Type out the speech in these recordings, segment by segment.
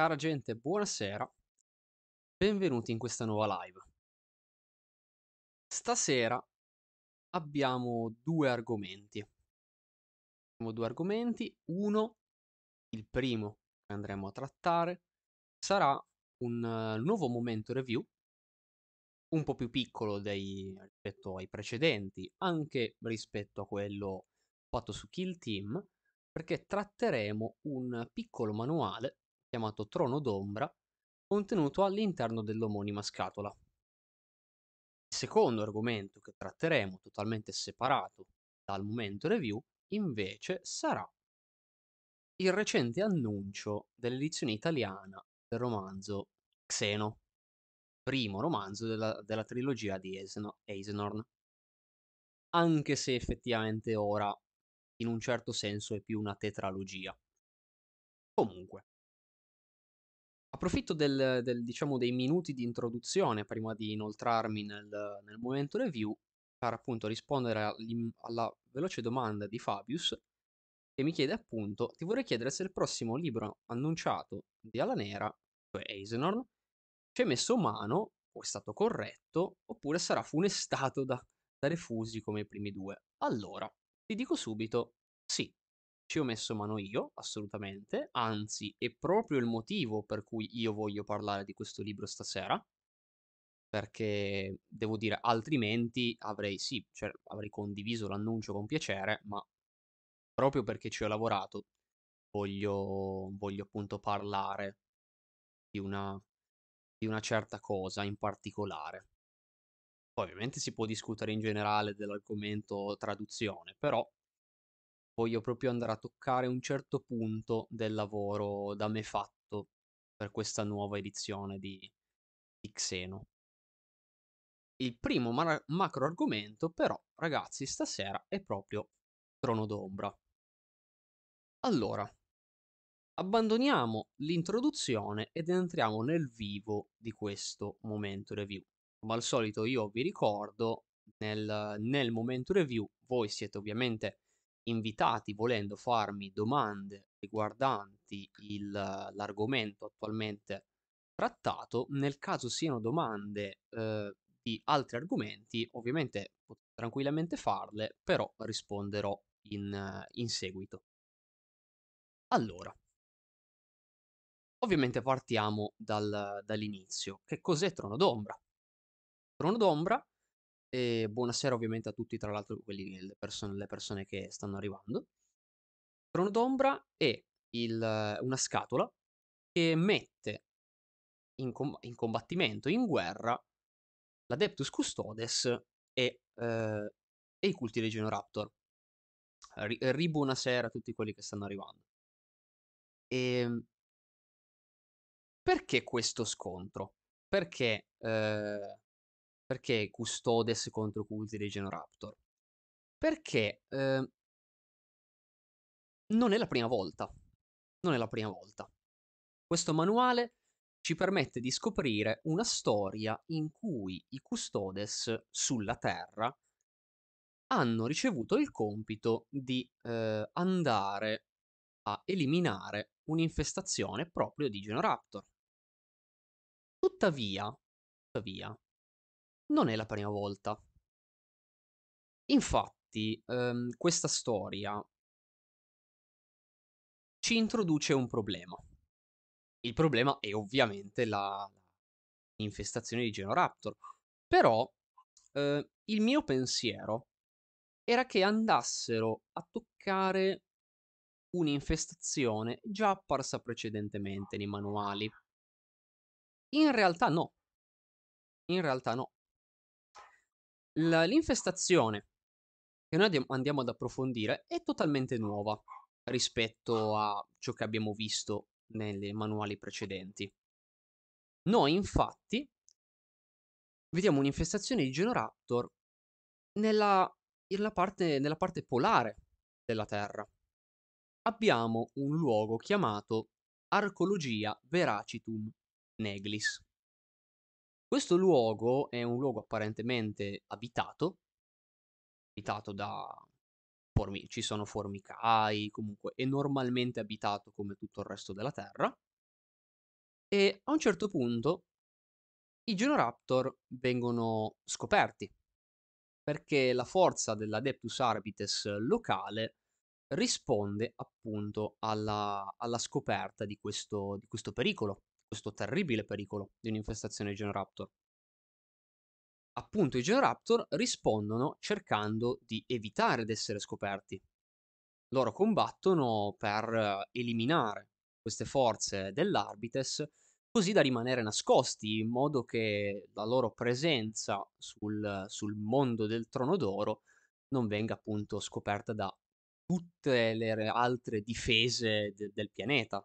Cara gente, buonasera. Benvenuti in questa nuova live. Stasera abbiamo due argomenti. Abbiamo due argomenti. Uno, il primo che andremo a trattare, sarà un uh, nuovo momento review, un po' più piccolo dei, rispetto ai precedenti, anche rispetto a quello fatto su Kill Team, perché tratteremo un piccolo manuale chiamato Trono d'Ombra, contenuto all'interno dell'omonima scatola. Il secondo argomento che tratteremo, totalmente separato dal momento review, invece sarà il recente annuncio dell'edizione italiana del romanzo Xeno, primo romanzo della, della trilogia di Eisenhorn. Anche se effettivamente ora, in un certo senso, è più una tetralogia. Comunque, Approfitto del, del, diciamo, dei minuti di introduzione prima di inoltrarmi nel, nel momento review per appunto rispondere alla veloce domanda di Fabius che mi chiede appunto ti vorrei chiedere se il prossimo libro annunciato di Ala Nera, cioè Eisenhorn, ci hai messo mano o è stato corretto oppure sarà funestato da, da refusi come i primi due. Allora, ti dico subito ci ho messo mano io, assolutamente, anzi è proprio il motivo per cui io voglio parlare di questo libro stasera, perché devo dire, altrimenti avrei sì, cioè, avrei condiviso l'annuncio con piacere, ma proprio perché ci ho lavorato voglio, voglio appunto parlare di una, di una certa cosa in particolare. Poi ovviamente si può discutere in generale dell'argomento traduzione, però voglio proprio andare a toccare un certo punto del lavoro da me fatto per questa nuova edizione di, di Xeno. Il primo mar- macro argomento, però, ragazzi, stasera è proprio Trono d'Ombra. Allora, abbandoniamo l'introduzione ed entriamo nel vivo di questo momento review. Come al solito io vi ricordo, nel, nel momento review voi siete ovviamente invitati volendo farmi domande riguardanti il, l'argomento attualmente trattato, nel caso siano domande eh, di altri argomenti, ovviamente potete tranquillamente farle, però risponderò in, in seguito. Allora, ovviamente partiamo dal, dall'inizio. Che cos'è Trono d'Ombra? Trono d'Ombra e buonasera ovviamente a tutti, tra l'altro, quelli, le, persone, le persone che stanno arrivando. Trono d'Ombra è il, una scatola che mette in, com- in, combattimento, in guerra, l'Adeptus Custodes e, eh, e i culti Legionoraptor. R- ri buonasera a tutti quelli che stanno arrivando. E ehm, perché questo scontro? Perché eh, perché Custodes contro Culti Regenoraptor? Perché eh, non è la prima volta. Non è la prima volta. Questo manuale ci permette di scoprire una storia in cui i Custodes sulla Terra hanno ricevuto il compito di eh, andare a eliminare un'infestazione proprio di Genoraptor. Tuttavia, tuttavia, non è la prima volta. Infatti, ehm, questa storia ci introduce un problema. Il problema è ovviamente la, infestazione di Genoraptor. Però eh, il mio pensiero era che andassero a toccare un'infestazione già apparsa precedentemente nei manuali. In realtà no. In realtà no. L'infestazione che noi andiamo ad approfondire è totalmente nuova rispetto a ciò che abbiamo visto nei manuali precedenti. Noi infatti vediamo un'infestazione di Genoraptor nella, nella, parte, nella parte polare della Terra. Abbiamo un luogo chiamato Arcologia Veracitum Neglis. Questo luogo è un luogo apparentemente abitato, abitato da formi- ci sono formicai, comunque è normalmente abitato come tutto il resto della Terra. E a un certo punto i Genoraptor vengono scoperti perché la forza dell'Adeptus Arbites locale risponde appunto alla, alla scoperta di questo, di questo pericolo, questo terribile pericolo di un'infestazione Genoraptor. Appunto i Genoraptor rispondono cercando di evitare di essere scoperti. Loro combattono per eliminare queste forze dell'Arbites così da rimanere nascosti, in modo che la loro presenza sul, sul mondo del Trono d'Oro non venga appunto scoperta da tutte le altre difese de- del pianeta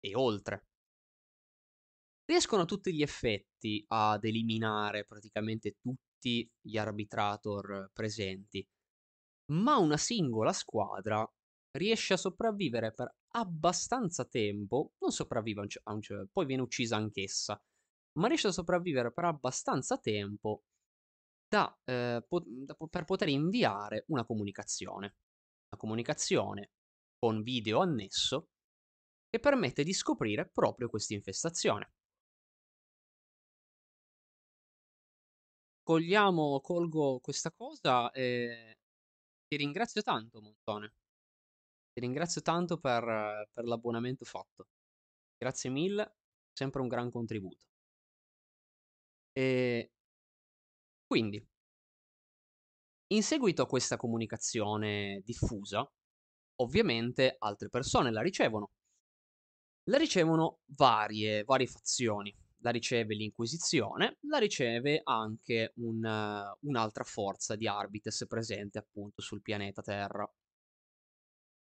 e oltre. Riescono a tutti gli effetti ad eliminare praticamente tutti gli arbitrator presenti, ma una singola squadra riesce a sopravvivere per abbastanza tempo, non sopravvive poi viene uccisa anch'essa, ma riesce a sopravvivere per abbastanza tempo da, eh, po- da per poter inviare una comunicazione. Una comunicazione con video annesso che permette di scoprire proprio questa infestazione. Cogliamo, colgo questa cosa e ti ringrazio tanto, Montone. Ti ringrazio tanto per, per l'abbonamento fatto. Grazie mille, sempre un gran contributo. E quindi, in seguito a questa comunicazione diffusa, ovviamente altre persone la ricevono. La ricevono varie, varie fazioni. La riceve l'Inquisizione, la riceve anche un, uh, un'altra forza di Arbites presente appunto sul pianeta Terra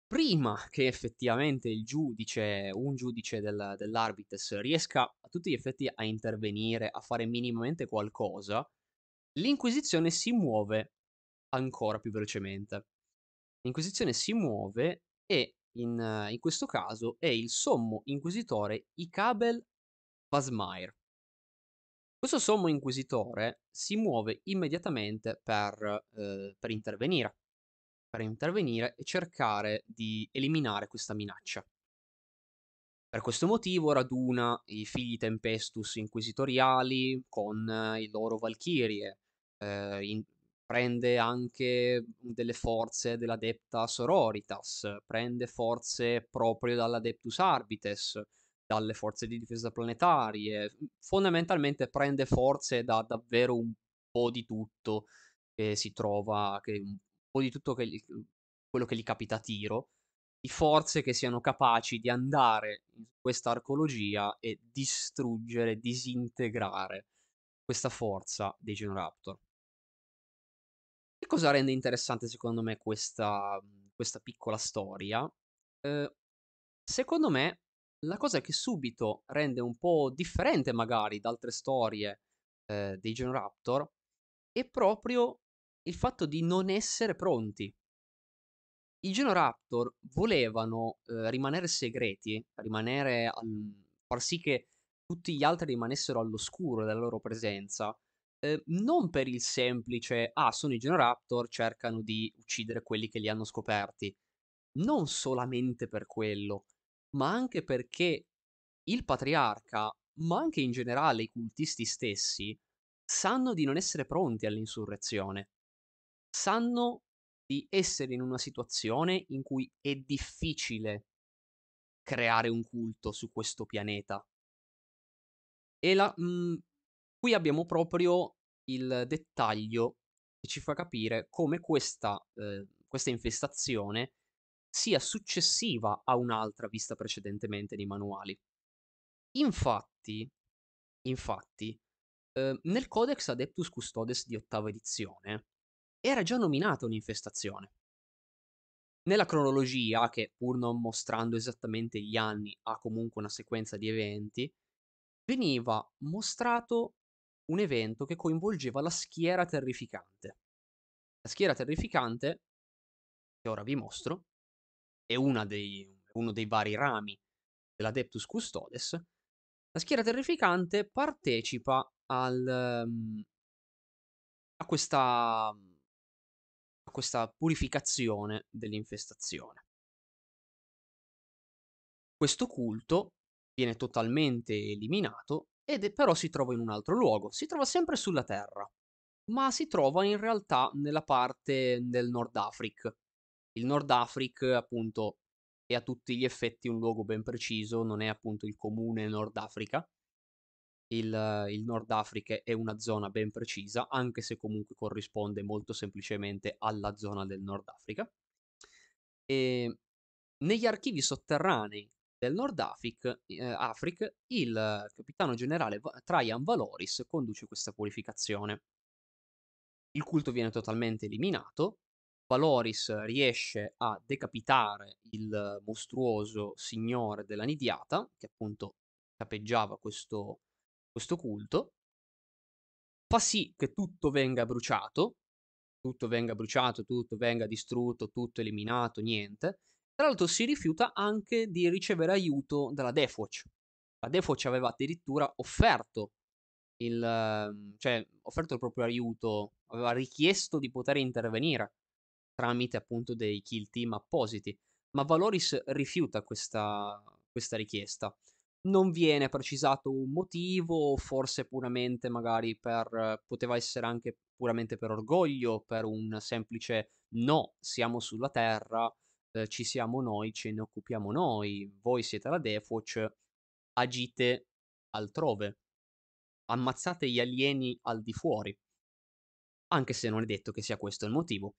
prima che effettivamente il giudice, un giudice del, dell'Arbites riesca a tutti gli effetti a intervenire, a fare minimamente qualcosa, l'Inquisizione si muove ancora più velocemente. L'Inquisizione si muove e in, in questo caso è il sommo inquisitore Icabel Vasmair. Questo sommo inquisitore si muove immediatamente per, eh, per intervenire per intervenire e cercare di eliminare questa minaccia. Per questo motivo raduna i figli Tempestus inquisitoriali con eh, i loro Valchirie, eh, in, prende anche delle forze dell'Adepta Sororitas, prende forze proprio dall'Adeptus Arbites, dalle forze di difesa planetarie, fondamentalmente prende forze da davvero un po' di tutto che si trova, che po' di tutto che quello che gli capita a tiro, di forze che siano capaci di andare in questa arcologia e distruggere, disintegrare questa forza dei Genoraptor. Che cosa rende interessante secondo me questa, questa piccola storia? Eh, secondo me la cosa che subito rende un po' differente magari da altre storie eh, dei Genoraptor è proprio il fatto di non essere pronti. I Genoraptor volevano eh, rimanere segreti, rimanere al, far sì che tutti gli altri rimanessero all'oscuro della loro presenza, eh, non per il semplice ah, sono i Genoraptor, cercano di uccidere quelli che li hanno scoperti. Non solamente per quello, ma anche perché il patriarca, ma anche in generale i cultisti stessi, sanno di non essere pronti all'insurrezione sanno di essere in una situazione in cui è difficile creare un culto su questo pianeta. E la, mh, mhmm, qui abbiamo proprio il dettaglio che ci fa capire come questa, eh, questa infestazione sia successiva a un'altra vista precedentemente nei manuali. Infatti, infatti eh, nel Codex Adeptus Custodes di ottava edizione era già nominata un'infestazione. Nella cronologia, che pur non mostrando esattamente gli anni ha comunque una sequenza di eventi, veniva mostrato un evento che coinvolgeva la schiera terrificante. La schiera terrificante, che ora vi mostro, è dei, uno dei vari rami dell'Adeptus Custodes. La schiera terrificante partecipa al, um, a questa questa purificazione dell'infestazione. Questo culto viene totalmente eliminato ed è però si trova in un altro luogo. Si trova sempre sulla Terra, ma si trova in realtà nella parte del Nord Africa. Il Nord Africa, appunto, è a tutti gli effetti un luogo ben preciso, non è appunto il comune Nord Africa. Il, il Nord Africa è una zona ben precisa, anche se comunque corrisponde molto semplicemente alla zona del Nord Africa. E negli archivi sotterranei del Nord Africa, eh, Africa il capitano generale Traian Valoris conduce questa purificazione. Il culto viene totalmente eliminato, Valoris riesce a decapitare il mostruoso signore della Nidiata, che appunto capeggiava questo, questo culto, fa sì che tutto venga bruciato, tutto venga bruciato, tutto venga distrutto, tutto eliminato, niente, tra l'altro si rifiuta anche di ricevere aiuto dalla Deathwatch. La Deathwatch aveva addirittura offerto il, ehm, cioè, offerto il proprio aiuto, aveva richiesto di poter intervenire tramite appunto dei kill team appositi, ma Valoris rifiuta questa, questa richiesta. Non viene precisato un motivo, forse puramente magari per, poteva essere anche puramente per orgoglio, per un semplice no, siamo sulla Terra, eh, ci siamo noi, ce ne occupiamo noi, voi siete la Deathwatch, agite altrove, ammazzate gli alieni al di fuori, anche se non è detto che sia questo il motivo.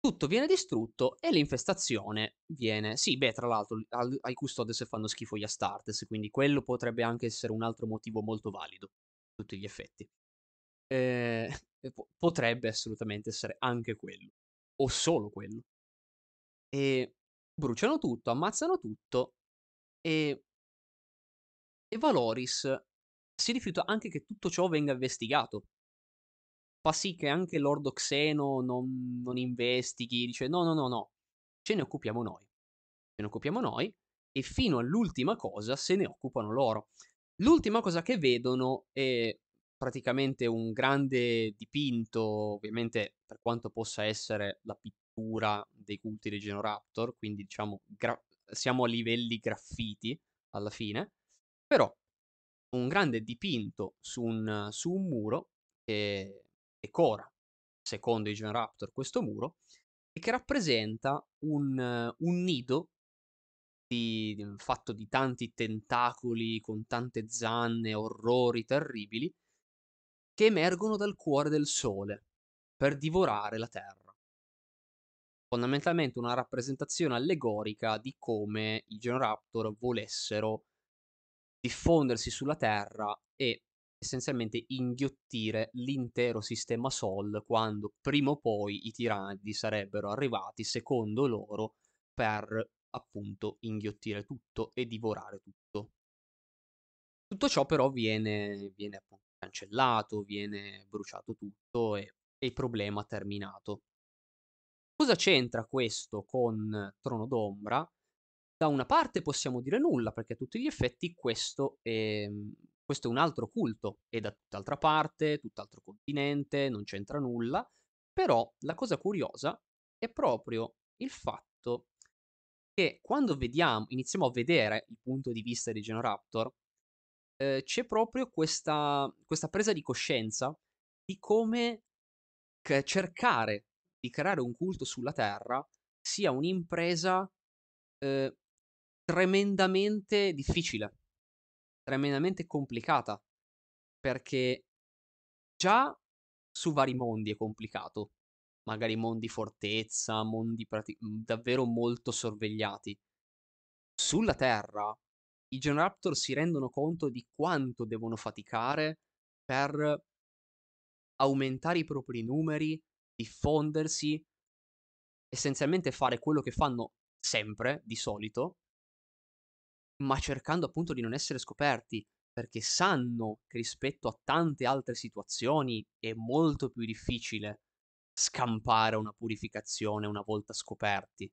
Tutto viene distrutto e l'infestazione viene... Sì, beh, tra l'altro al, ai custodes fanno schifo gli Astartes, quindi quello potrebbe anche essere un altro motivo molto valido, a tutti gli effetti. Eh, potrebbe assolutamente essere anche quello o solo quello. E bruciano tutto, ammazzano tutto e, e Valoris si rifiuta anche che tutto ciò venga investigato. Fa sì che anche Lord Xeno non, non investighi, dice no, no, no, no, ce ne occupiamo noi. Ce ne occupiamo noi e fino all'ultima cosa se ne occupano loro. L'ultima cosa che vedono è praticamente un grande dipinto, ovviamente per quanto possa essere la pittura dei culti dei Genoraptor, quindi diciamo gra- siamo a livelli graffiti alla fine, però un grande dipinto su un, su un muro che decora, secondo i Genoraptor, questo muro e che rappresenta un, un nido di, fatto di tanti tentacoli con tante zanne, orrori terribili che emergono dal cuore del Sole per divorare la Terra. Fondamentalmente una rappresentazione allegorica di come i Genoraptor volessero diffondersi sulla Terra e essenzialmente inghiottire l'intero sistema Sol quando prima o poi i tiranidi sarebbero arrivati, secondo loro, per appunto inghiottire tutto e divorare tutto. Tutto ciò però viene, viene appunto cancellato, viene bruciato tutto e, e il problema terminato. Cosa c'entra questo con Trono d'Ombra? Da una parte possiamo dire nulla, perché a tutti gli effetti questo è, questo è un altro culto, è da tutt'altra parte, tutt'altro continente, non c'entra nulla, però la cosa curiosa è proprio il fatto che quando vediamo, iniziamo a vedere il punto di vista di Genoraptor, eh, c'è proprio questa, questa presa di coscienza di come cercare di creare un culto sulla Terra sia un'impresa eh, tremendamente difficile, tremendamente complicata, perché già su vari mondi è complicato, magari mondi fortezza, mondi prati- davvero molto sorvegliati. Sulla Terra i Genoraptor si rendono conto di quanto devono faticare per aumentare i propri numeri, diffondersi, essenzialmente fare quello che fanno sempre, di solito, ma cercando appunto di non essere scoperti, perché sanno che rispetto a tante altre situazioni è molto più difficile scampare una purificazione una volta scoperti.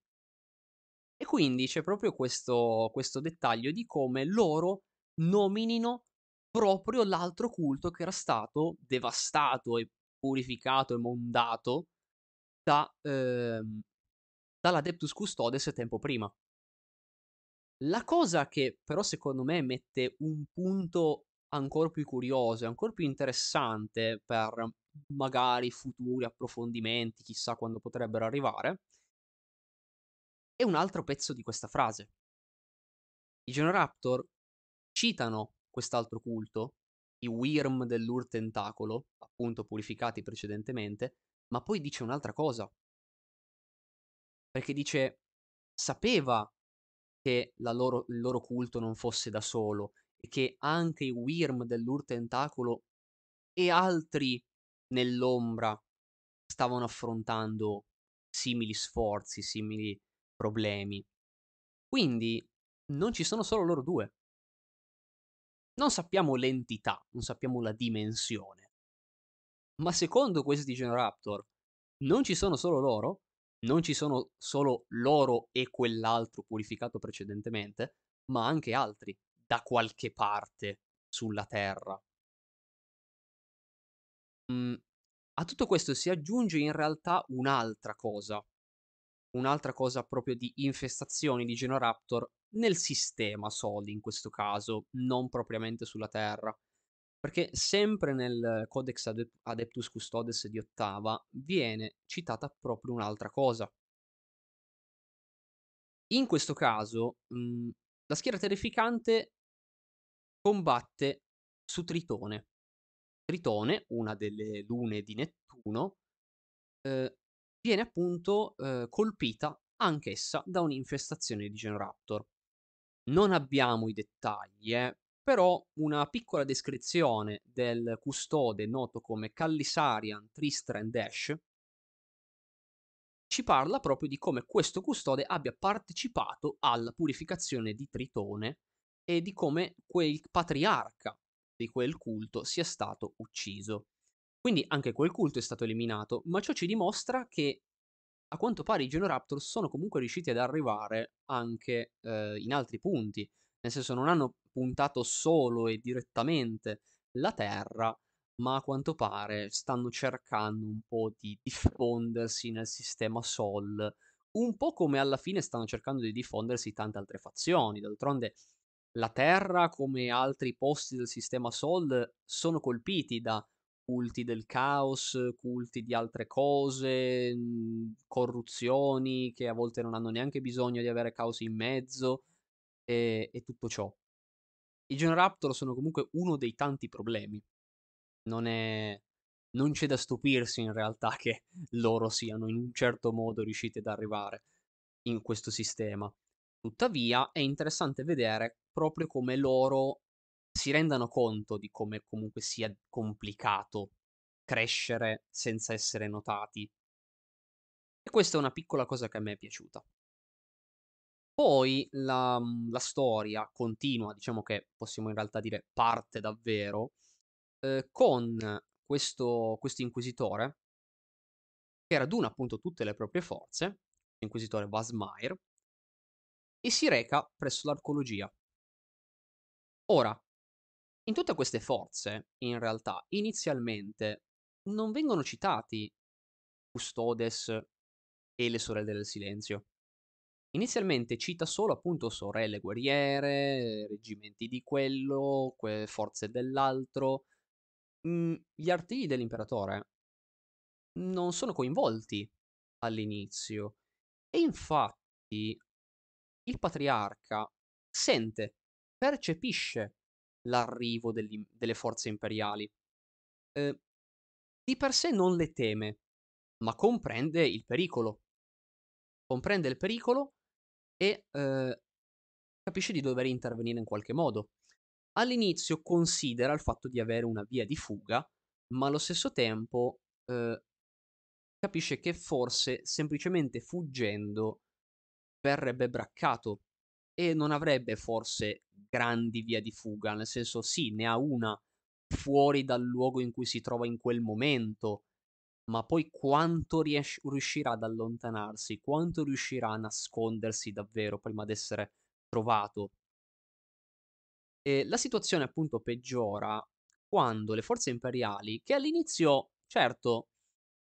E quindi c'è proprio questo, questo dettaglio di come loro nominino proprio l'altro culto che era stato devastato e purificato e mondato da, ehm, dall'Adeptus Custodes tempo prima. La cosa che però secondo me mette un punto ancor più curioso e ancor più interessante per magari futuri approfondimenti, chissà quando potrebbero arrivare è un altro pezzo di questa frase. I Genoraptor citano quest'altro culto, i Wyrm dell'Ur-Tentacolo, appunto purificati precedentemente, ma poi dice un'altra cosa. Perché dice: sapeva che loro il loro culto non fosse da solo e che anche i Wyrm dell'Ur-Tentacolo e altri nell'ombra stavano affrontando simili sforzi, simili problemi. Quindi non ci sono solo loro 2. Non sappiamo l'entità, non sappiamo la dimensione. Ma secondo questi Genoraptor non ci sono solo loro, non ci sono solo loro e quell'altro purificato precedentemente, ma anche altri da qualche parte sulla Terra. Mhmm, a tutto questo si aggiunge in realtà un'altra cosa. Un'altra cosa proprio di infestazioni di Genoraptor nel sistema Sol in questo caso, non propriamente sulla Terra. Perché sempre nel Codex Adep Adeptus Custodes di ottava viene citata proprio un'altra cosa. In questo caso, mhmm, la schiera terrificante combatte su Tritone. Tritone, una delle lune di Nettuno, ehm, viene appunto, ehm, colpita anch'essa da un'infestazione di Genoraptor. Non abbiamo i dettagli, eh, però una piccola descrizione del custode noto come Callisarian Tristram Dash ci parla proprio di come questo custode abbia partecipato alla purificazione di Tritone e di come quel patriarca di quel culto sia stato ucciso. Quindi anche quel culto è stato eliminato, ma ciò ci dimostra che a quanto pare i Genoraptor sono comunque riusciti ad arrivare anche eh, in altri punti, nel senso non hanno puntato solo e direttamente la Terra, ma a quanto pare stanno cercando un po' di diffondersi nel sistema Sol, un po' come alla fine stanno cercando di diffondersi tante altre fazioni. D'altronde la Terra, come altri posti del sistema Sol, sono colpiti da culti del caos, culti di altre cose, mhmm, corruzioni che a volte non hanno neanche bisogno di avere caos in mezzo e, e tutto ciò. I Genoraptor sono comunque uno dei tanti problemi. Non è. Non c'è da stupirsi in realtà che loro siano in un certo modo riusciti ad arrivare in questo sistema. Tuttavia è interessante vedere proprio come loro si rendano conto di come comunque sia complicato crescere senza essere notati. E questa è una piccola cosa che a me è piaciuta. Poi la, mhmm, la storia continua, diciamo che possiamo in realtà dire parte davvero, eh, con questo, questo inquisitore che raduna appunto tutte le proprie forze, l'inquisitore Vasmair, e si reca presso l'arcologia. Ora, in tutte queste forze, in realtà, inizialmente non vengono citati Custodes e le sorelle del silenzio. Inizialmente cita solo appunto sorelle guerriere, reggimenti di quello, forze dell'altro. Mm, gli artigli dell'imperatore non sono coinvolti all'inizio. E infatti il patriarca sente, percepisce l'arrivo delle forze imperiali. Eh, di per sé non le teme, ma comprende il pericolo. Comprende il pericolo e eh, capisce di dover intervenire in qualche modo. All'inizio considera il fatto di avere una via di fuga, ma allo stesso tempo eh, capisce che forse semplicemente fuggendo verrebbe braccato e non avrebbe forse grandi vie di fuga, nel senso sì, ne ha una fuori dal luogo in cui si trova in quel momento, ma poi quanto ries- riuscirà ad allontanarsi, quanto riuscirà a nascondersi davvero prima di essere trovato. E la situazione appunto peggiora quando le forze imperiali, che all'inizio, certo,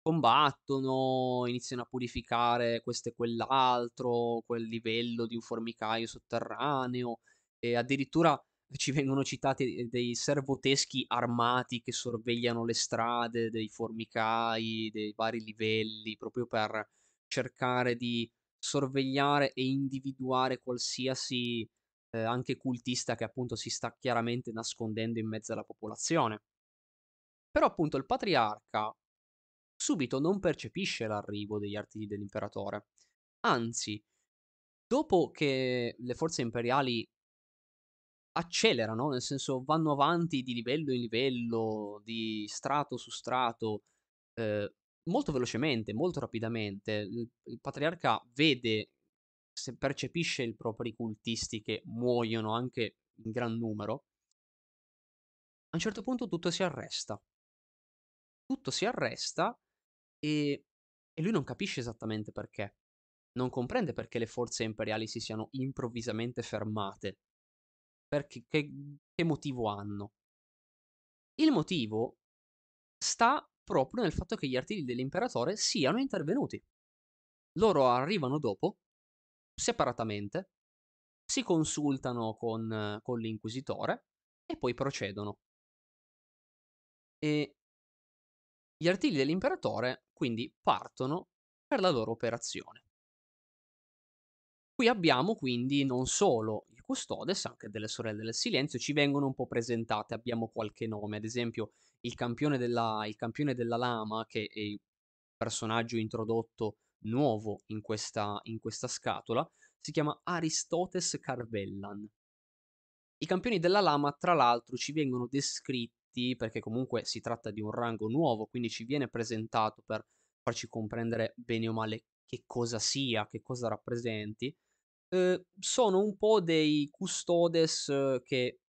combattono, iniziano a purificare questo e quell'altro, quel livello di un formicaio sotterraneo e addirittura ci vengono citati, ehm, dei servoteschi armati che sorvegliano le strade dei formicai, dei vari livelli, proprio per cercare di sorvegliare e individuare qualsiasi, ehm, anche cultista che appunto si sta chiaramente nascondendo in mezzo alla popolazione. Però appunto il patriarca subito non percepisce l'arrivo degli artigli dell'imperatore. Anzi, dopo che le forze imperiali accelerano, nel senso vanno avanti di livello in livello, di strato su strato, ehm, molto velocemente, molto rapidamente. Il il patriarca vede, se percepisce i propri cultisti che muoiono anche in gran numero a un certo punto tutto si arresta. Tutto si arresta e e lui non capisce esattamente perché. Non comprende perché le forze imperiali si siano improvvisamente fermate. Perché che che motivo hanno? Il motivo sta proprio nel fatto che gli artigli dell'imperatore siano intervenuti. Loro arrivano dopo, separatamente, si consultano con con l'inquisitore e poi procedono. E gli artigli dell'imperatore quindi partono per la loro operazione. Qui abbiamo quindi non solo Custodes, anche delle Sorelle del Silenzio, ci vengono un po' presentate, abbiamo qualche nome, ad esempio il campione della il campione della lama, che è il personaggio introdotto nuovo in questa in questa scatola, si chiama Aristotes Carvellan. I campioni della lama, tra l'altro, ci vengono descritti, perché comunque si tratta di un rango nuovo, quindi ci viene presentato per farci comprendere bene o male che cosa sia, che cosa rappresenti, uhm, sono un po' dei custodes che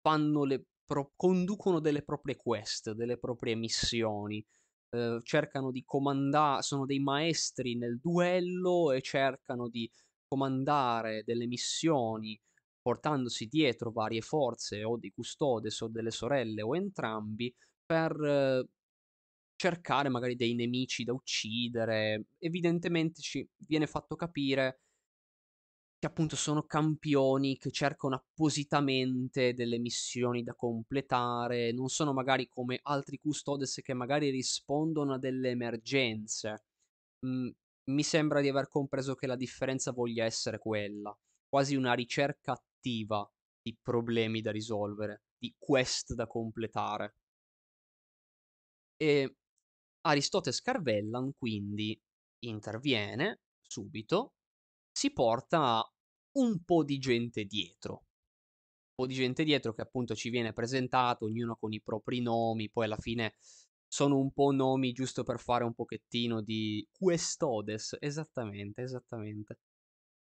fanno le pro conducono delle proprie quest, delle proprie missioni, uhm, cercano di comanda sono dei maestri nel duello e cercano di comandare delle missioni, portandosi dietro varie forze o dei custodes o delle sorelle o entrambi per cercare magari dei nemici da uccidere. Evidentemente ci viene fatto capire che appunto sono campioni che cercano appositamente delle missioni da completare, non sono magari come altri custodes che magari rispondono a delle emergenze. Mhmm, mi sembra di aver compreso che la differenza voglia essere quella, quasi una ricerca attiva di problemi da risolvere, di quest da completare. E Aristotes Carvellan quindi interviene subito, si porta un po' di gente dietro. Un po' di gente dietro che appunto ci viene presentato, ognuno con i propri nomi, poi alla fine sono un po' nomi giusto per fare un pochettino di custodes, esattamente, esattamente.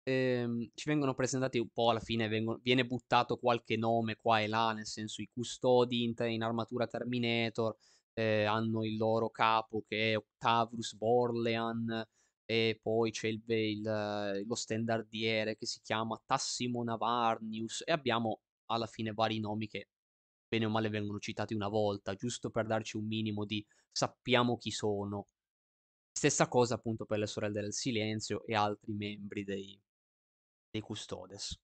Ehm, ci vengono presentati un po' alla fine vengo viene buttato qualche nome qua e là, nel senso i custodi in in armatura Terminator, ehm, hanno il loro capo che è Octavius Borlean, e poi c'è il il lo stendardiere che si chiama Tassimo Navarnius e abbiamo alla fine vari nomi che, bene o male, vengono citati una volta, giusto per darci un minimo di sappiamo chi sono. Stessa cosa appunto per le Sorelle del Silenzio e altri membri dei dei Custodes.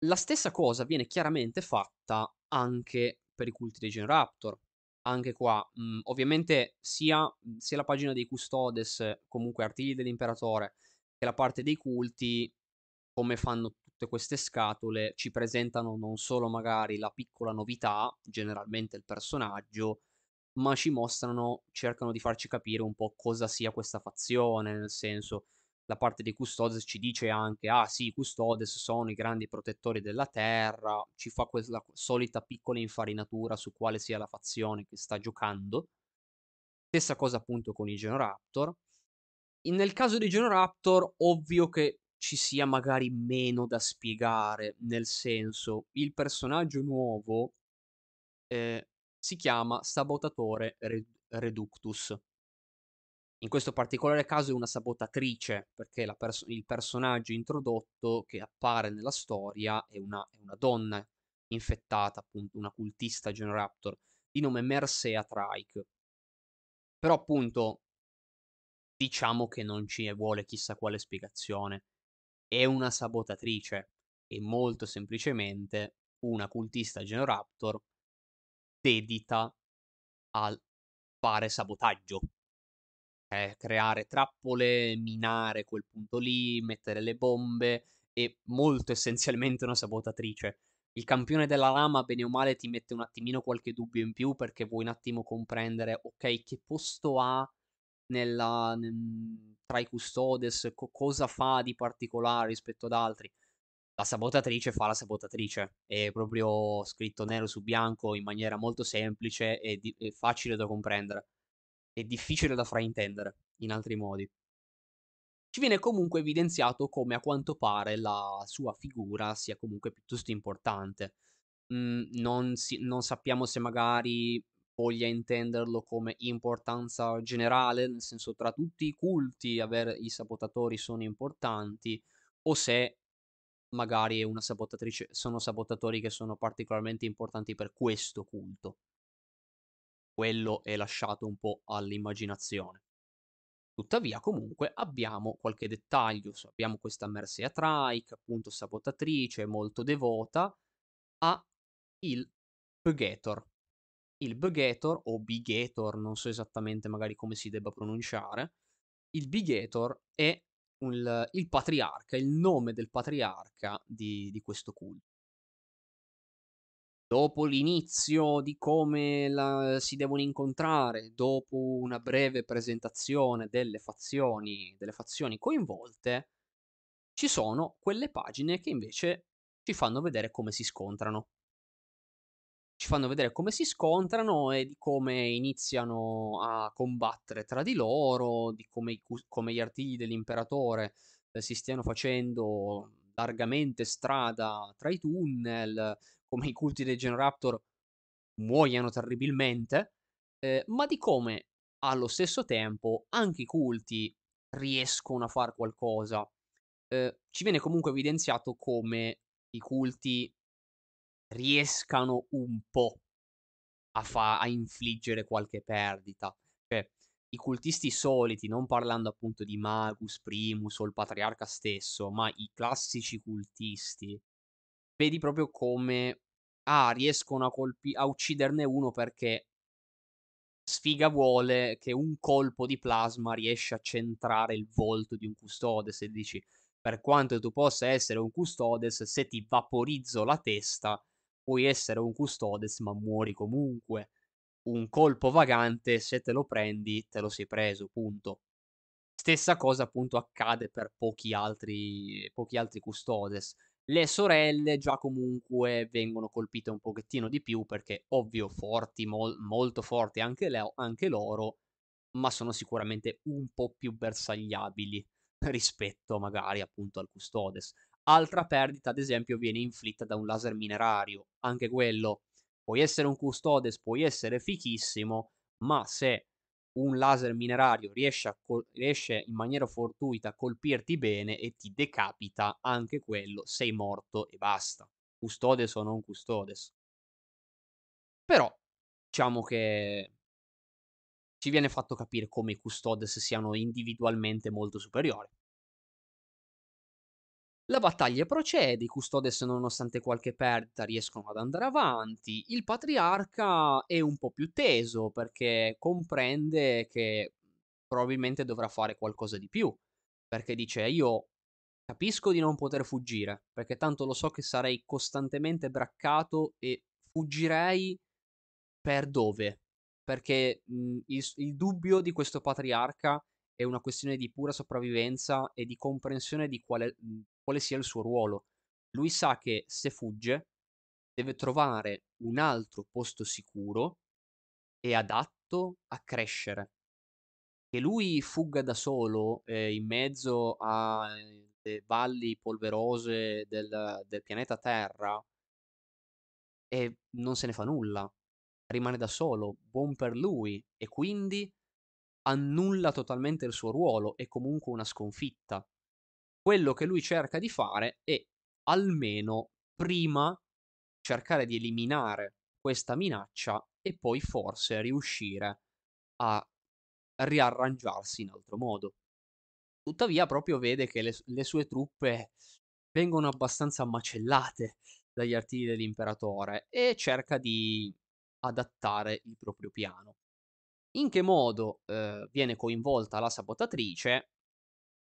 La stessa cosa viene chiaramente fatta anche per i culti dei Generator. Anche qua, mhmm, ovviamente sia mhmm, sia la pagina dei Custodes, comunque artigli dell'imperatore, che la parte dei culti, come fanno tutte queste scatole, ci presentano non solo magari la piccola novità, generalmente il personaggio, ma ci mostrano cercano di farci capire un po' cosa sia questa fazione, nel senso, la parte dei Custodes ci dice anche: "Ah sì, i Custodes sono i grandi protettori della terra", ci fa quella solita piccola infarinatura su quale sia la fazione che sta giocando. Stessa cosa appunto con i Genoraptor. In nel caso dei Genoraptor, ovvio che ci sia magari meno da spiegare, nel senso, il personaggio nuovo, ehm, si chiama Sabotatore Red Reductus. In questo particolare caso è una sabotatrice, perché la perso il personaggio introdotto che appare nella storia è una è una donna infettata, appunto, una cultista Genoraptor. di nome Mercea Trike. Però appunto diciamo che non ci vuole chissà quale spiegazione. È una sabotatrice e molto semplicemente una cultista Genoraptor dedita al fare sabotaggio. Eh, creare trappole, minare quel punto lì, mettere le bombe e molto essenzialmente una sabotatrice. Il campione della lama, bene o male, ti mette un attimino qualche dubbio in più perché vuoi un attimo comprendere, ok, che posto ha nella, nel, tra i custodes, co- cosa fa di particolare rispetto ad altri. La sabotatrice fa la sabotatrice, è proprio scritto nero su bianco in maniera molto semplice e, di- e facile da comprendere. È difficile da fraintendere, in altri modi. Ci viene comunque evidenziato come a quanto pare la sua figura sia comunque piuttosto importante. Mm, non, si- non sappiamo se magari voglia intenderlo come importanza generale, nel senso tra tutti i culti avere i sabotatori sono importanti, o se magari sono sabotatori che sono particolarmente importanti per questo culto. Quello è lasciato un po' all'immaginazione. Tuttavia, comunque, abbiamo qualche dettaglio. Abbiamo questa Mercia Trike, appunto sabotatrice, molto devota, a il Purgator, il Bugator o Bigator, non so esattamente magari come si debba pronunciare, il Bigator è un, il patriarca, il nome del patriarca di, di questo culto. Dopo l'inizio di come la, si devono incontrare, dopo una breve presentazione delle fazioni, delle fazioni coinvolte, ci sono quelle pagine che invece ci fanno vedere come si scontrano. Ci fanno vedere come si scontrano e di come iniziano a combattere tra di loro, di come, come gli artigli dell'imperatore eh, si stiano facendo largamente strada tra i tunnel, come i culti dei Genoraptor muoiano terribilmente, eh, ma di come allo stesso tempo anche i culti riescono a fare qualcosa. Eh, ci viene comunque evidenziato come i culti riescano un po' a, fa- a infliggere qualche perdita. Cioè, i cultisti soliti, non parlando appunto di Magus, Primus o il patriarca stesso, ma i classici cultisti, vedi proprio come ah, riescono a, colpi- a ucciderne uno perché sfiga vuole che un colpo di plasma riesce a centrare il volto di un custode. Se dici per quanto tu possa essere un custodes, se ti vaporizzo la testa, puoi essere un custodes ma muori comunque. Un colpo vagante, se te lo prendi, te lo sei preso, punto. Stessa cosa appunto accade per pochi altri, pochi altri custodes. Le sorelle già comunque vengono colpite un pochettino di più perché ovvio forti, mol- molto forti anche, le- anche loro, ma sono sicuramente un po' più bersagliabili rispetto magari appunto al custodes. Altra perdita, ad esempio, viene inflitta da un laser minerario. Anche quello, puoi essere un custodes, puoi essere fichissimo, ma se un laser minerario riesce, col- riesce, in maniera fortuita a colpirti bene e ti decapita, anche quello sei morto e basta. Custodes o non custodes. Però, diciamo che ci viene fatto capire come i custodes siano individualmente molto superiori. La battaglia procede, i custodes nonostante qualche perdita riescono ad andare avanti, il patriarca è un po' più teso perché comprende che probabilmente dovrà fare qualcosa di più, perché dice io capisco di non poter fuggire, perché tanto lo so che sarei costantemente braccato e fuggirei per dove? Perché mh, il, il dubbio di questo patriarca è una questione di pura sopravvivenza e di comprensione di quale, quale sia il suo ruolo. Lui sa che se fugge deve trovare un altro posto sicuro e adatto a crescere. Che lui fugga da solo eh, in mezzo alle valli polverose del, del pianeta Terra e non se ne fa nulla. Rimane da solo, buon per lui, e quindi annulla totalmente il suo ruolo, è comunque una sconfitta. Quello che lui cerca di fare è almeno prima cercare di eliminare questa minaccia e poi forse riuscire a riarrangiarsi in altro modo. Tuttavia proprio vede che le, le sue truppe vengono abbastanza macellate dagli artigli dell'imperatore e cerca di adattare il proprio piano. In che modo eh, viene coinvolta la sabotatrice?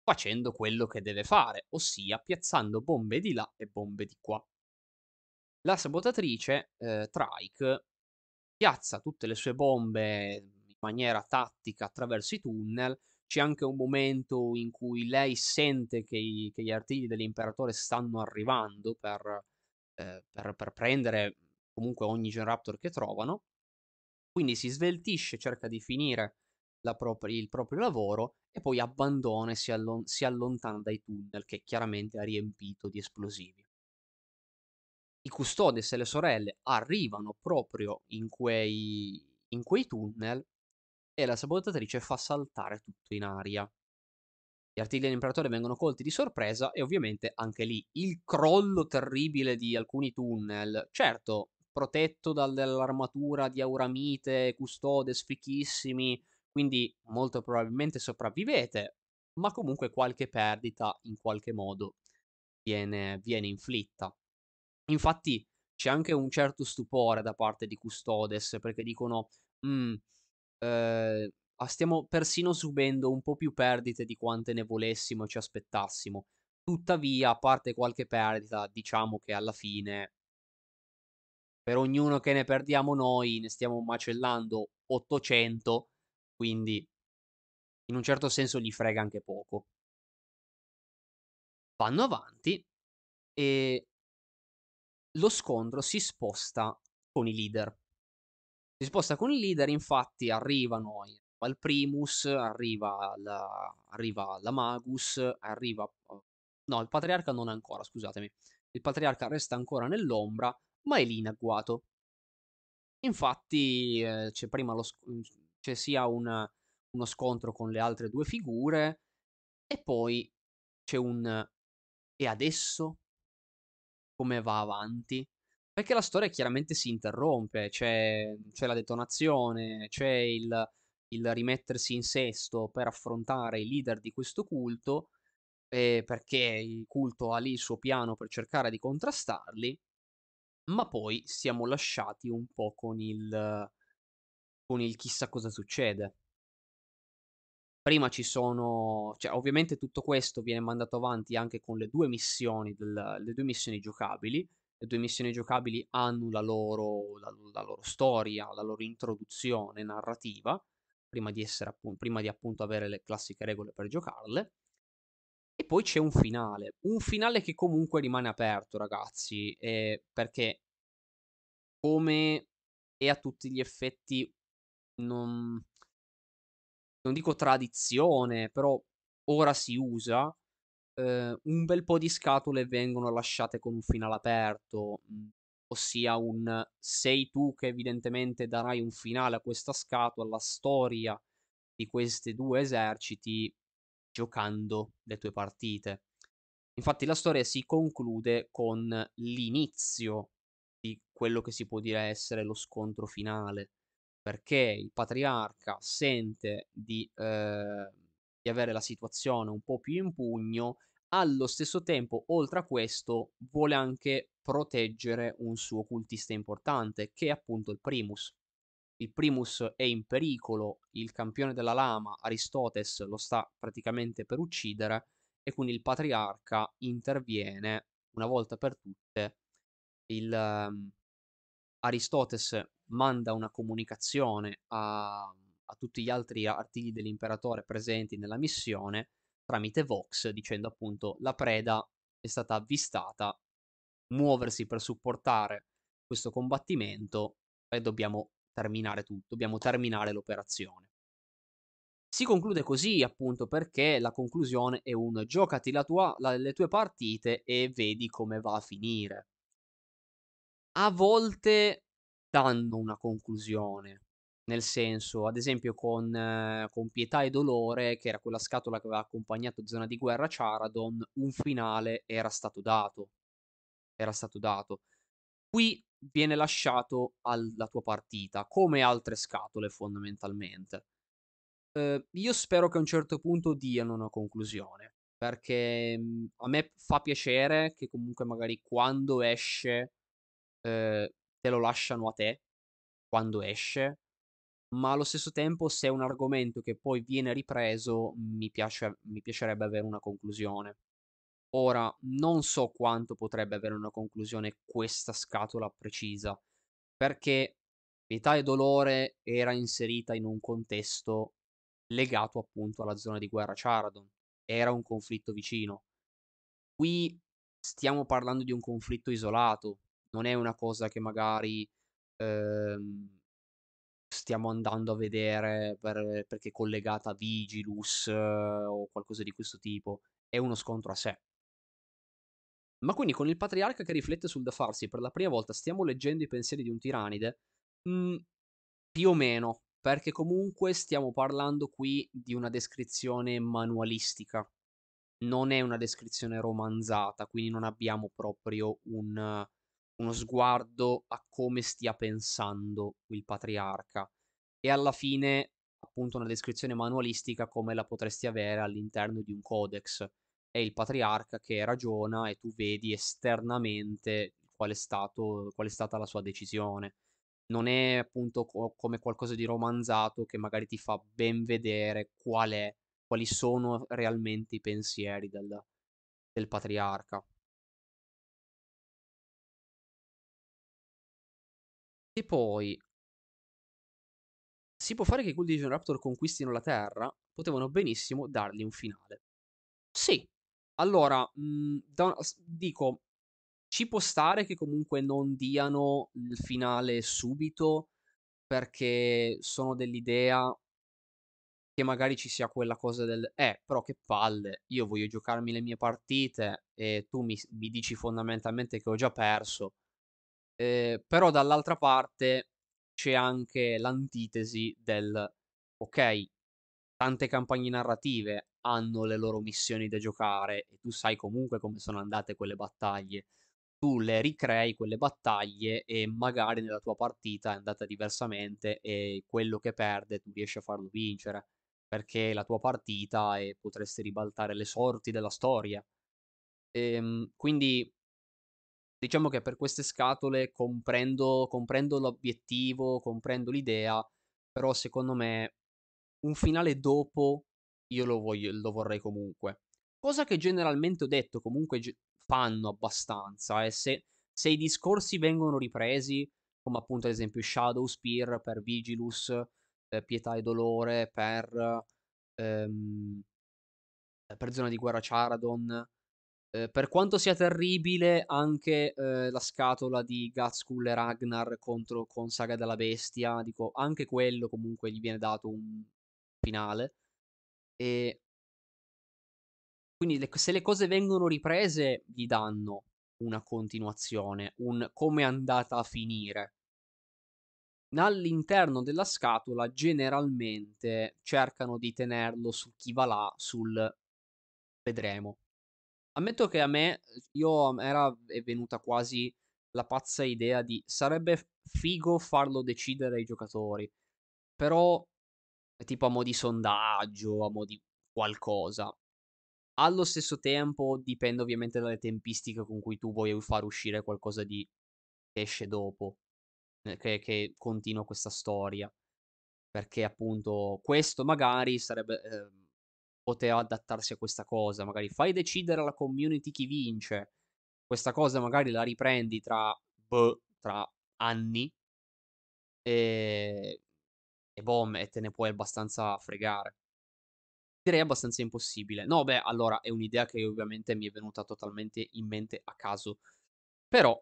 Facendo quello che deve fare, ossia piazzando bombe di là e bombe di qua. La sabotatrice, eh, Trike, piazza tutte le sue bombe in maniera tattica attraverso i tunnel. C'è anche un momento in cui lei sente che, i, che gli artigli dell'imperatore stanno arrivando per, eh, per, per prendere comunque ogni Gen Raptor che trovano. Quindi si sveltisce, cerca di finire propria, il proprio lavoro e poi abbandona e si, allon- si allontana dai tunnel che chiaramente ha riempito di esplosivi. I custodes e le sorelle arrivano proprio in quei, in quei tunnel e la sabotatrice fa saltare tutto in aria. Gli artigli dell'imperatore vengono colti di sorpresa e ovviamente anche lì il crollo terribile di alcuni tunnel. Certo, protetto dall'armatura di Auramite, custodes fichissimi, quindi molto probabilmente sopravvivete, ma comunque qualche perdita in qualche modo viene, viene inflitta. Infatti c'è anche un certo stupore da parte di custodes perché dicono eh, stiamo persino subendo un po' più perdite di quante ne volessimo e ci aspettassimo. Tuttavia, a parte qualche perdita, diciamo che alla fine per ognuno che ne perdiamo noi ne stiamo macellando 800, quindi in un certo senso gli frega anche poco. Vanno avanti e lo scontro si sposta con i leader. Si sposta con i leader, infatti arrivano al Primus, arriva la, arriva la Magus, arriva... No, il Patriarca non ancora, scusatemi. Il Patriarca resta ancora nell'ombra, ma è lì in agguato. Infatti eh, c'è prima lo, c'è sia un, uno scontro con le altre due figure e poi c'è un e adesso come va avanti? Perché la storia chiaramente si interrompe, c'è, c'è la detonazione, c'è il, il, rimettersi in sesto per affrontare i leader di questo culto, eh, perché il culto ha lì il suo piano per cercare di contrastarli, ma poi siamo lasciati un po' con il, con il chissà cosa succede. Prima ci sono, cioè ovviamente tutto questo viene mandato avanti anche con le due missioni, del, le due missioni giocabili. Le due missioni giocabili hanno la loro, la, la loro storia, la loro introduzione narrativa, prima di, essere appunto, prima di appunto avere le classiche regole per giocarle. E poi c'è un finale, un finale che comunque rimane aperto, ragazzi, eh, perché come è a tutti gli effetti non, non dico tradizione, però ora si usa, eh, un bel po' di scatole vengono lasciate con un finale aperto, mh, ossia un sei tu che evidentemente darai un finale a questa scatola, alla storia di questi due eserciti giocando le tue partite. Infatti la storia si conclude con l'inizio di quello che si può dire essere lo scontro finale perché il patriarca sente di, eh, di avere la situazione un po' più in pugno, allo stesso tempo, oltre a questo, vuole anche proteggere un suo cultista importante, che è appunto il Primus. Il Primus è in pericolo, il campione della lama, Aristotes, lo sta praticamente per uccidere, e quindi il patriarca interviene una volta per tutte. Il, um, Aristotes manda una comunicazione a, a tutti gli altri artigli dell'imperatore presenti nella missione tramite Vox dicendo appunto la preda è stata avvistata, muoversi per supportare questo combattimento e dobbiamo terminare tutto, dobbiamo terminare l'operazione. Si conclude così appunto perché la conclusione è un giocati la tua, la, le tue partite e vedi come va a finire. A volte danno una conclusione. Nel senso, ad esempio, con, eh, con Pietà e Dolore, che era quella scatola che aveva accompagnato Zona di Guerra Charadon, un finale era stato dato. Era stato dato. Qui viene lasciato alla tua partita, come altre scatole fondamentalmente. Uhm, io spero che a un certo punto diano una conclusione, perché, mhmm, a me fa piacere che comunque magari quando esce, uhm, te lo lasciano a te, quando esce, ma allo stesso tempo se è un argomento che poi viene ripreso, mi piace mi piacerebbe avere una conclusione. Ora, non so quanto potrebbe avere una conclusione questa scatola precisa, perché Pietà e Dolore era inserita in un contesto legato appunto alla zona di guerra Charadon. Era un conflitto vicino. Qui stiamo parlando di un conflitto isolato, non è una cosa che magari, ehm, stiamo andando a vedere per perché è collegata a Vigilus o qualcosa di questo tipo. È uno scontro a sé. Ma quindi con il patriarca che riflette sul da farsi per la prima volta stiamo leggendo i pensieri di un tiranide? Mhmm, più o meno, perché comunque stiamo parlando qui di una descrizione manualistica. Non è una descrizione romanzata, quindi non abbiamo proprio un uno sguardo a come stia pensando il patriarca. E alla fine, appunto, una descrizione manualistica come la potresti avere all'interno di un codex. È il patriarca che ragiona e tu vedi esternamente qual è stato qual è stata la sua decisione. Non è appunto co come qualcosa di romanzato che magari ti fa ben vedere qual è quali sono realmente i pensieri del del patriarca. E poi si può fare che i Kuldīgen Raptor conquistino la Terra? Potevano benissimo dargli un finale. Sì. Allora, mhmm, da dico, ci può stare che comunque non diano il finale subito, perché sono dell'idea che magari ci sia quella cosa del: "Eh, però che palle, io voglio giocarmi le mie partite e tu mi mi dici fondamentalmente che ho già perso". Ehm, però dall'altra parte c'è anche l'antitesi del: okay, tante campagne narrative hanno le loro missioni da giocare e tu sai comunque come sono andate quelle battaglie. Tu le ricrei quelle battaglie e magari nella tua partita è andata diversamente e quello che perde tu riesci a farlo vincere, perché la tua partita e potresti ribaltare le sorti della storia. Ehm, quindi diciamo che per queste scatole comprendo comprendo l'obiettivo, comprendo l'idea, però secondo me un finale dopo io lo voglio lo vorrei comunque. Cosa che generalmente ho detto comunque fanno abbastanza, eh, se se i discorsi vengono ripresi, come appunto ad esempio Shadowspear per Vigilus, ehm, Pietà e Dolore per ehm per Zona di Guerra Charadon, ehm, per quanto sia terribile anche, ehm, la scatola di Ghazghkull e Ragnar contro con Saga della Bestia, dico anche quello comunque gli viene dato un finale. E quindi le se le cose vengono riprese gli danno una continuazione, un come è andata a finire. All'interno della scatola generalmente cercano di tenerlo sul chi va là, sul vedremo. Ammetto che a me io era è venuta quasi la pazza idea di sarebbe figo farlo decidere ai giocatori, però tipo a mo' di sondaggio, a mo' di qualcosa. Allo stesso tempo dipende ovviamente dalle tempistiche con cui tu vuoi far uscire qualcosa di che esce dopo, ehm, che che continua questa storia. Perché appunto questo magari sarebbe ehm, poteva adattarsi a questa cosa, magari fai decidere alla community chi vince. Questa cosa magari la riprendi tra, boh, tra anni ehm, e boh, e te ne puoi abbastanza fregare. Direi abbastanza impossibile. No, beh, allora è un'idea che ovviamente mi è venuta totalmente in mente a caso. Però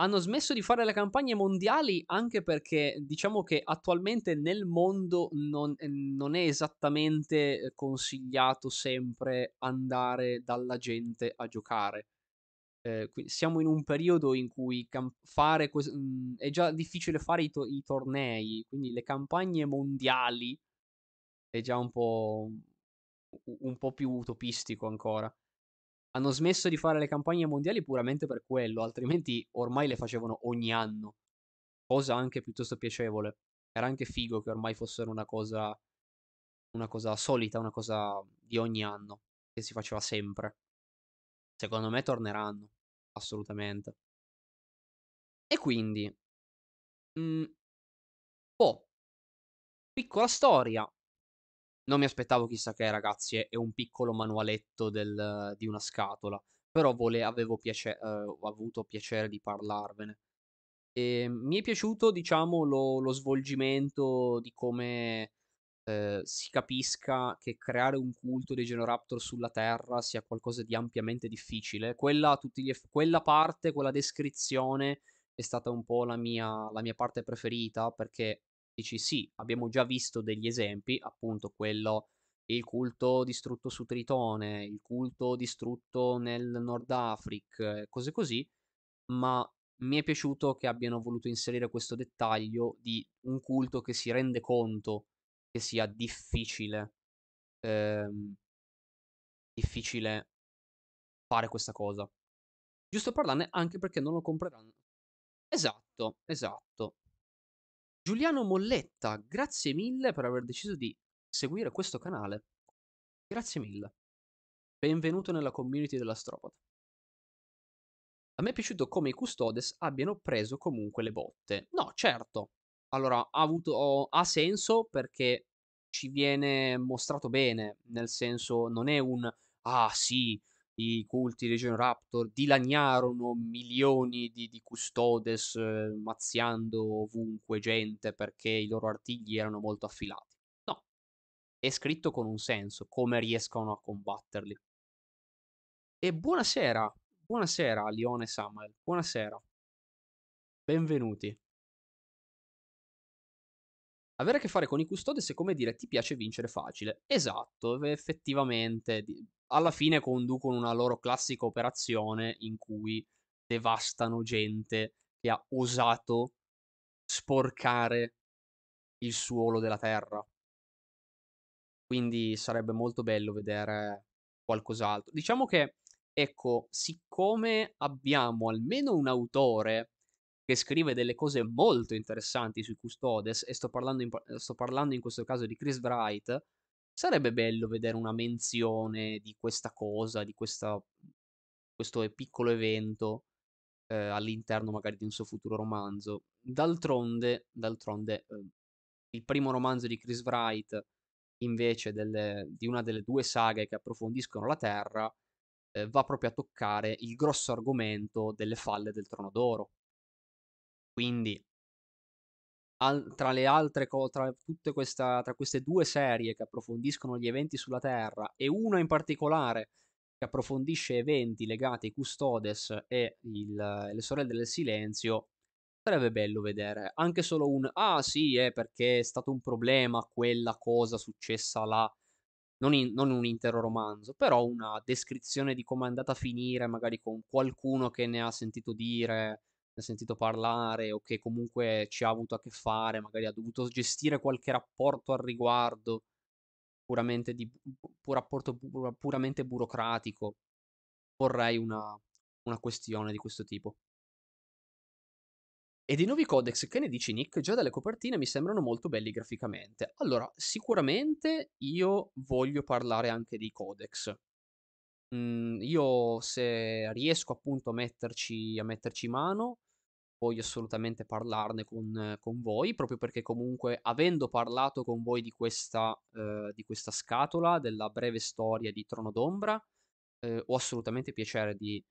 hanno smesso di fare le campagne mondiali anche perché diciamo che attualmente nel mondo non ehm, non è esattamente, ehm, consigliato sempre andare dalla gente a giocare. Qui siamo in un periodo in cui fare ques mhmm, è già difficile fare i to i tornei, quindi le campagne mondiali è già un po' un po' più utopistico ancora. Hanno smesso di fare le campagne mondiali puramente per quello, altrimenti ormai le facevano ogni anno. Cosa anche piuttosto piacevole. Era anche figo che ormai fossero una cosa una cosa solita, una cosa di ogni anno, che si faceva sempre. Secondo me torneranno, assolutamente. E quindi, mh, oh, piccola storia. Non mi aspettavo chissà che, ragazzi, è un piccolo manualetto del, di una scatola, però vole, avevo piace, eh, avuto piacere di parlarvene. E mi è piaciuto, diciamo, lo, lo svolgimento di come eh, si capisca che creare un culto dei Genoraptor sulla Terra sia qualcosa di ampiamente difficile. Quella, eff- quella parte, quella descrizione è stata un po' la mia, la mia parte preferita perché dici sì, abbiamo già visto degli esempi, appunto quello il culto distrutto su Tritone, il culto distrutto nel Nord Africa, cose così, ma mi è piaciuto che abbiano voluto inserire questo dettaglio di un culto che si rende conto che sia difficile, ehm, difficile fare questa cosa. Giusto parlarne anche perché non lo compreranno. Esatto, esatto. Giuliano Molletta, grazie mille per aver deciso di seguire questo canale. Grazie mille. Benvenuto nella community dell'astropata. A me è piaciuto come i custodes abbiano preso comunque le botte. No, certo, allora, ha avuto ha senso perché ci viene mostrato bene, nel senso non è un: "Ah sì, i culti Legion Raptor dilaniarono milioni di di custodes, eh, mazziando ovunque gente perché i loro artigli erano molto affilati." No, è scritto con un senso, come riescono a combatterli. E buonasera, buonasera Lione Samuel, buonasera. Benvenuti. Avere a che fare con i custodes è come dire ti piace vincere facile. Esatto, effettivamente. Alla fine conducono una loro classica operazione in cui devastano gente che ha osato sporcare il suolo della terra. Quindi sarebbe molto bello vedere qualcos'altro. Diciamo che, ecco, siccome abbiamo almeno un autore che scrive delle cose molto interessanti sui custodes, e sto parlando in, sto parlando in questo caso di Chris Wright, sarebbe bello vedere una menzione di questa cosa, di questa, questo piccolo evento eh, all'interno magari di un suo futuro romanzo. D'altronde, d'altronde eh, il primo romanzo di Chris Wright, invece delle, di una delle due saghe che approfondiscono la Terra, eh, va proprio a toccare il grosso argomento delle falle del Trono d'Oro. Quindi, al, tra le altre cose, tra, tutte questa, tra queste due serie che approfondiscono gli eventi sulla Terra e una in particolare che approfondisce eventi legati ai Custodes e il, le Sorelle del Silenzio, sarebbe bello vedere anche solo un ah sì, è perché è stato un problema quella cosa successa là. Non, in, non, un intero romanzo, però una descrizione di come è andata a finire, magari con qualcuno che ne ha sentito dire, ha sentito parlare o che comunque ci ha avuto a che fare, magari ha dovuto gestire qualche rapporto al riguardo, puramente, di, pur rapporto pur, puramente burocratico. Vorrei una, una questione di questo tipo. E dei nuovi codex, che ne dici Nick? Già dalle copertine mi sembrano molto belli graficamente. Allora, sicuramente io voglio parlare anche dei codex. Mm, io se riesco appunto a metterci, a metterci mano, voglio assolutamente parlarne con, con, voi, proprio perché comunque avendo parlato con voi di questa, eh, di questa scatola, della breve storia di Trono d'Ombra, eh, ho assolutamente piacere di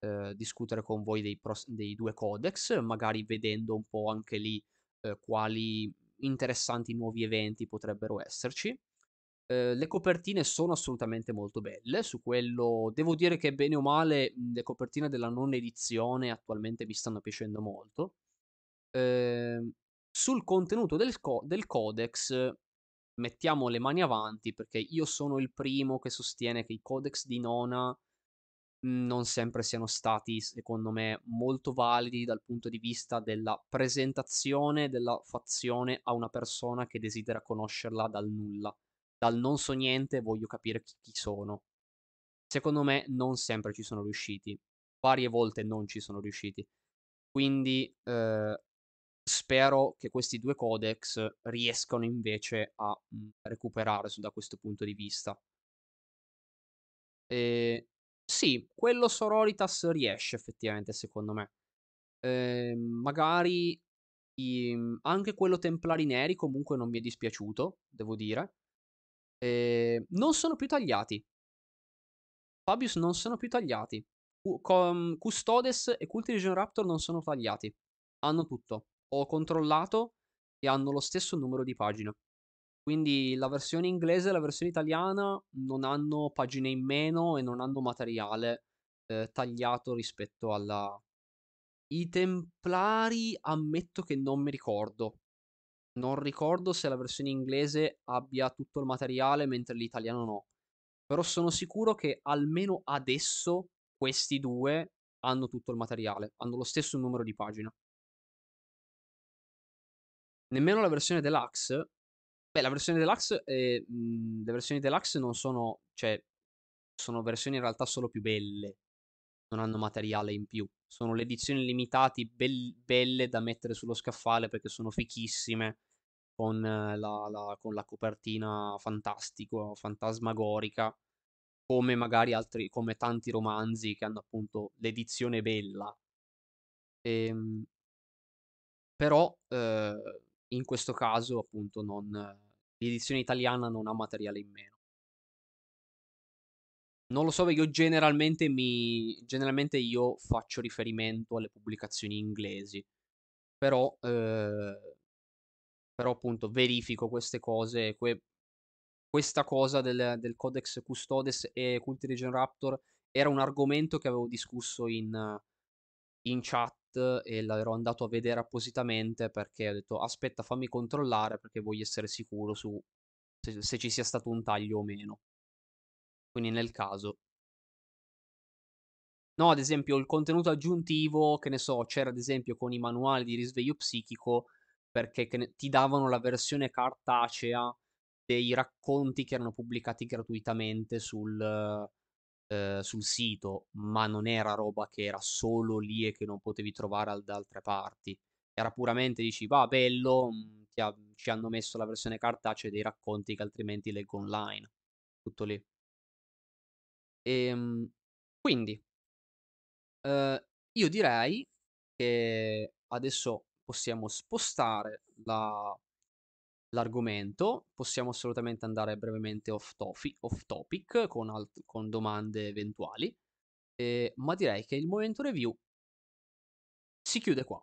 eh, discutere con voi dei, pros- dei, due codex, magari vedendo un po' anche lì eh, quali interessanti nuovi eventi potrebbero esserci. Eh, le copertine sono assolutamente molto belle, su quello devo dire che bene o male le copertine della non edizione attualmente mi stanno piacendo molto. Eh, sul contenuto del, co- del codex mettiamo le mani avanti perché io sono il primo che sostiene che i codex di Nona non sempre siano stati, secondo me, molto validi dal punto di vista della presentazione della fazione a una persona che desidera conoscerla dal nulla dal non so niente voglio capire chi, chi sono. secondo me non sempre ci sono riusciti. Varie volte non ci sono riusciti. Quindi eh, spero che questi due codex riescano invece a mhmm, recuperare da questo punto di vista. E, sì, quello Sororitas riesce effettivamente, secondo me. Eh, magari i, anche quello Templari Neri comunque non mi è dispiaciuto, devo dire. Eh, non sono più tagliati. Fabius non sono più tagliati. Custodes e Culti Legion Raptor non sono tagliati. Hanno tutto. Ho controllato e hanno lo stesso numero di pagine. Quindi la versione inglese e la versione italiana non hanno pagine in meno e non hanno materiale eh, tagliato rispetto alla... I Templari ammetto che non mi ricordo. Non ricordo se la versione inglese abbia tutto il materiale mentre l'italiano no. Però sono sicuro che almeno adesso questi due hanno tutto il materiale, hanno lo stesso numero di pagine. Nemmeno la versione deluxe. Beh, la versione deluxe, eh, mh, le versioni deluxe non sono, cioè, sono versioni in realtà solo più belle. Non hanno materiale in più. Sono le edizioni limitati be- belle da mettere sullo scaffale perché sono fichissime. Con la, la, con la copertina fantastico, fantasmagorica come magari altri, come tanti romanzi che hanno appunto l'edizione bella. Ehm, però eh, in questo caso appunto non, l'edizione italiana non ha materiale in meno. Non lo so io generalmente mi. Generalmente io faccio riferimento alle pubblicazioni inglesi. Però. Eh, però appunto verifico queste cose. Que- questa cosa del, del Codex Custodes e Culti Region Raptor era un argomento che avevo discusso in, in chat e l'ero andato a vedere appositamente perché ho detto aspetta fammi controllare perché voglio essere sicuro su se, se ci sia stato un taglio o meno. Quindi nel caso. No, ad esempio il contenuto aggiuntivo, che ne so, c'era ad esempio con i manuali di risveglio psichico perché ne, ti davano la versione cartacea dei racconti che erano pubblicati gratuitamente sul, eh, sul sito, ma non era roba che era solo lì e che non potevi trovare da altre parti. Era puramente dici, va bello, mm, ha, ci hanno messo la versione cartacea dei racconti che altrimenti leggo online. Tutto lì. E, ehm, quindi, eh, io direi che adesso possiamo spostare la, l'argomento, possiamo assolutamente andare brevemente off, tofi, off topic con, alt- con, domande eventuali, eh, ma direi che il momento review si chiude qua.